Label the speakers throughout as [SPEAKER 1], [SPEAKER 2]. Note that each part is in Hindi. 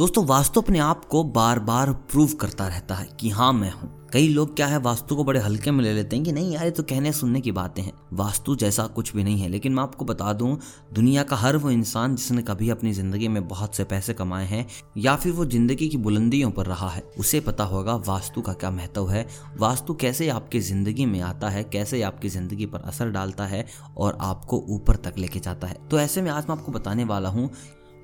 [SPEAKER 1] दोस्तों वास्तु अपने आप को बार बार प्रूव करता रहता है कि हाँ मैं हूँ। कई लोग क्या है, वास्तु को बड़े हल्के में ले लेते हैं कि नहीं यार, ये तो कहने सुनने की बातें हैं। वास्तु जैसा कुछ भी नहीं है, लेकिन मैं आपको बता दूँ, दुनिया का हर वो इंसान जिसने कभी अपनी ज़िंदगी में बहुत से पैसे कमाए हैं, या फिर वो ज़िंदगी की बुलंदियों पर रहा है, उसे पता होगा वास्तु का क्या महत्व है। वास्तु कैसे आपकी ज़िंदगी में आता है, कैसे आपकी ज़िंदगी पर असर डालता है और आपको ऊपर तक लेके जाता है। तो ऐसे में आज मैं आपको बताने वाला हूँ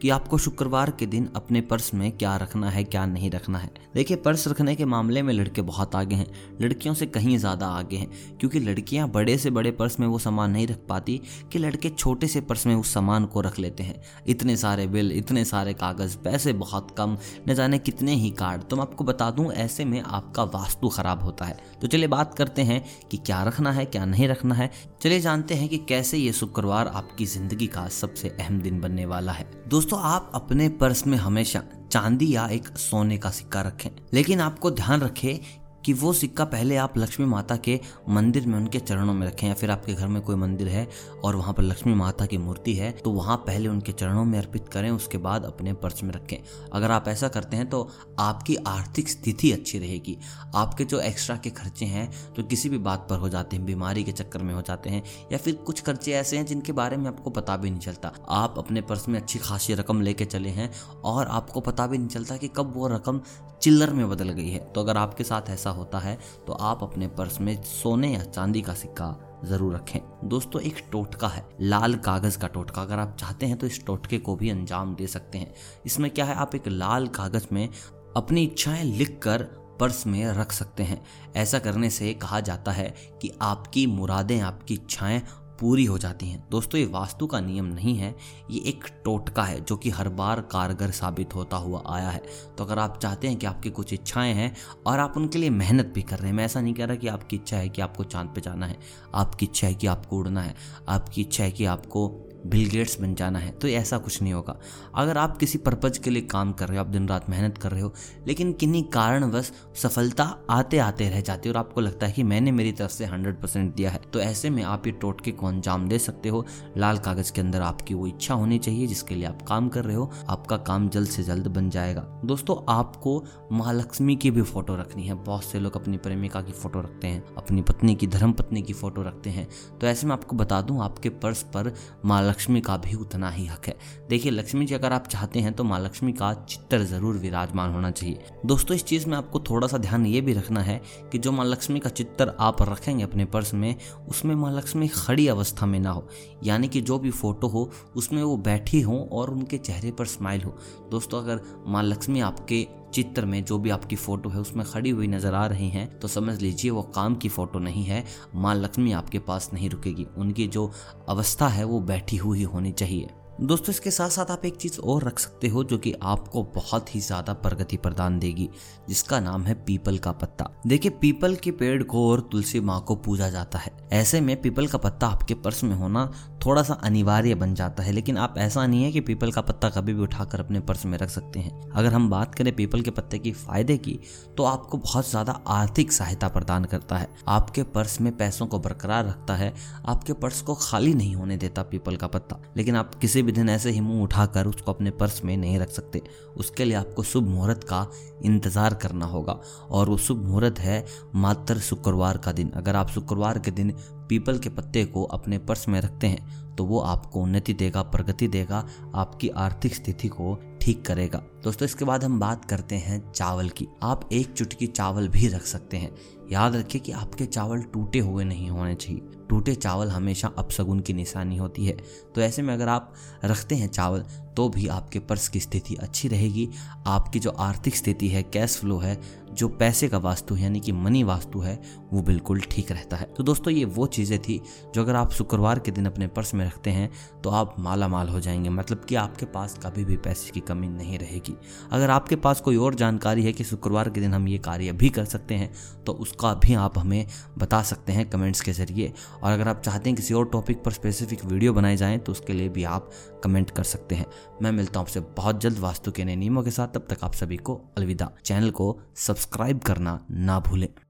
[SPEAKER 1] कि आपको शुक्रवार के दिन अपने पर्स में क्या रखना है, क्या नहीं रखना है। देखिए, पर्स रखने के मामले में लड़के बहुत आगे हैं। लड़कियों से कहीं ज़्यादा आगे हैं, क्योंकि लड़कियाँ बड़े से बड़े पर्स में वो सामान नहीं रख पाती कि लड़के छोटे से पर्स में उस सामान को रख लेते हैं। इतने सारे बिल, इतने सारे कागज़, पैसे बहुत कम, न जाने कितने ही कार्ड। तो मैं आपको बता दूँ, ऐसे में आपका वास्तु खराब होता है। तो चलिए बात करते हैं कि क्या रखना है, क्या नहीं रखना है। चलिए जानते हैं कि कैसे ये शुक्रवार आपकी ज़िंदगी का सबसे अहम दिन बनने वाला है। दोस्तों दोस्तों, आप अपने पर्स में हमेशा चांदी या एक सोने का सिक्का रखें, लेकिन आपको ध्यान रखें कि वो सिक्का पहले आप लक्ष्मी माता के मंदिर में उनके चरणों में रखें या फिर आपके घर में कोई मंदिर है और वहाँ पर लक्ष्मी माता की मूर्ति है तो वहाँ पहले उनके चरणों में अर्पित करें, उसके बाद अपने पर्स में रखें। अगर आप ऐसा करते हैं तो आपकी आर्थिक स्थिति अच्छी रहेगी। आपके जो एक्स्ट्रा के खर्चे हैं, जो तो किसी भी बात पर हो जाते हैं, बीमारी के चक्कर में हो जाते हैं, या फिर कुछ खर्चे ऐसे हैं जिनके बारे में आपको पता भी नहीं चलता। आप अपने पर्स में अच्छी खासी रकम लेके चले हैं और आपको पता भी नहीं चलता कि कब वो रकम चिल्लर में बदल गई है। तो अगर आपके साथ ऐसा होता है तो आप अपने पर्स में सोने या चांदी का सिक्का ज़रूर रखें। दोस्तों, एक टोटका है, लाल कागज़ का टोटका। अगर आप चाहते हैं तो इस टोटके को भी अंजाम दे सकते हैं। इसमें क्या है, आप एक लाल कागज़ में अपनी इच्छाएँ लिख कर पर्स में रख सकते हैं। ऐसा करने से कहा जाता है कि आपकी मुरादें, आपकी इच्छाएँ पूरी हो जाती हैं। दोस्तों, ये वास्तु का नियम नहीं है। ये एक टोटका है, जो कि हर बार कारगर साबित होता हुआ आया है। तो अगर आप चाहते हैं कि आपकी कुछ इच्छाएँ हैं और आप उनके लिए मेहनत भी कर रहे हैं, मैं ऐसा नहीं कह रहा कि आपकी इच्छा है कि आपको चाँद पे जाना है। आपकी इच्छा है कि आपको उड़ना है। आपकी इच्छा है कि आपको बिल गेट्स बन जाना है तो ऐसा कुछ नहीं होगा। अगर आप किसी पर्पज के लिए काम कर रहे हो, आप दिन रात मेहनत कर रहे हो, लेकिन किन्हीं कारणवश सफलता आते आते रह जाती है और आपको लगता है कि मैंने मेरी तरफ़ से हंड्रेड परसेंट दिया है तो ऐसे में आप ये टोटके को अंजाम दे सकते हो। लाल कागज़ के अंदर आपकी वो इच्छा होनी चाहिए जिसके लिए आप काम कर रहे हो, आपका काम जल्द से जल्द बन जाएगा। दोस्तों, आपको महालक्ष्मी की भी फ़ोटो रखनी है। बहुत से लोग अपनी प्रेमिका की फ़ोटो रखते हैं, अपनी पत्नी की धर्म पत्नी की फ़ोटो रखते हैं तो ऐसे में आपको बता दूँ, आपके पर्स पर माँ लक्ष्मी का भी उतना ही हक है। देखिए, लक्ष्मी जी, अगर आप चाहते हैं तो माँ लक्ष्मी का चित्र ज़रूर विराजमान होना चाहिए। दोस्तों, इस चीज़ में आपको थोड़ा सा ध्यान ये भी रखना है कि जो माँ लक्ष्मी का चित्र आप रखेंगे अपने पर्स में, उसमें माँ लक्ष्मी खड़ी अवस्था में ना हो। यानी कि जो भी फ़ोटो हो, उसमें वो बैठी हो और उनके चेहरे पर स्माइल हो। दोस्तों, अगर माँ लक्ष्मी आपके चित्र में जो भी आपकी फ़ोटो है, उसमें खड़ी हुई नज़र आ रही हैं तो समझ लीजिए वो काम की फ़ोटो नहीं है। माँ लक्ष्मी आपके पास नहीं रुकेगी। उनकी जो अवस्था है, वो बैठी हुई होनी चाहिए। दोस्तों, इसके साथ साथ आप एक चीज़ और रख सकते हो, जो कि आपको बहुत ही ज़्यादा प्रगति प्रदान देगी, जिसका नाम है पीपल का पत्ता। देखिए, पीपल के पेड़ को और तुलसी माँ को पूजा जाता है। ऐसे में पीपल का पत्ता आपके पर्स में होना थोड़ा सा अनिवार्य बन जाता है, लेकिन आप ऐसा नहीं है कि पीपल का पत्ता कभी भी उठाकर अपने पर्स में रख सकते हैं। अगर हम बात करें पीपल के पत्ते की फ़ायदे की तो आपको बहुत ज़्यादा आर्थिक सहायता प्रदान करता है। आपके पर्स में पैसों को बरकरार रखता है, आपके पर्स को खाली नहीं होने देता पीपल का पत्ता, लेकिन आप किसी भी दिन ऐसे ही मुँह उठाकर उसको अपने पर्स में नहीं रख सकते। उसके लिए आपको शुभ मुहूर्त का इंतज़ार करना होगा, और वो शुभ मुहूर्त है मात्र शुक्रवार का दिन। अगर आप शुक्रवार के दिन पीपल के पत्ते को अपने पर्स में रखते हैं तो वो आपको उन्नति देगा, प्रगति देगा, आपकी आर्थिक स्थिति को ठीक करेगा। दोस्तों, इसके बाद हम बात करते हैं चावल की। आप एक चुटकी चावल भी रख सकते हैं। याद रखिए कि आपके चावल टूटे हुए नहीं होने चाहिए। टूटे चावल हमेशा अपसगुन की निशानी होती है। तो ऐसे में अगर आप रखते हैं चावल तो भी आपके पर्स की स्थिति अच्छी रहेगी। आपकी जो आर्थिक स्थिति है कैश फ्लो है जो पैसे का वास्तु यानी कि मनी वास्तु है, वो बिल्कुल ठीक रहता है। तो दोस्तों, ये वो चीज़ें थी जो अगर आप शुक्रवार के दिन अपने पर्स में रखते हैं तो आप माला माल हो जाएँगे। मतलब कि आपके पास कभी भी पैसे की कमी नहीं रहेगी। अगर आपके पास कोई और जानकारी है कि शुक्रवार के दिन हम ये कार्य भी कर सकते हैं तो उसका भी आप हमें बता सकते हैं कमेंट्स के ज़रिए। और अगर आप चाहते हैं किसी और टॉपिक पर स्पेसिफिक वीडियो बनाए जाएँ तो उसके लिए भी आप कमेंट कर सकते हैं। मैं मिलता हूँ आपसे बहुत जल्द वास्तु के नए नियमों के साथ। तब तक आप सभी को अलविदा। चैनल को सब्सक्राइब करना ना भूलें।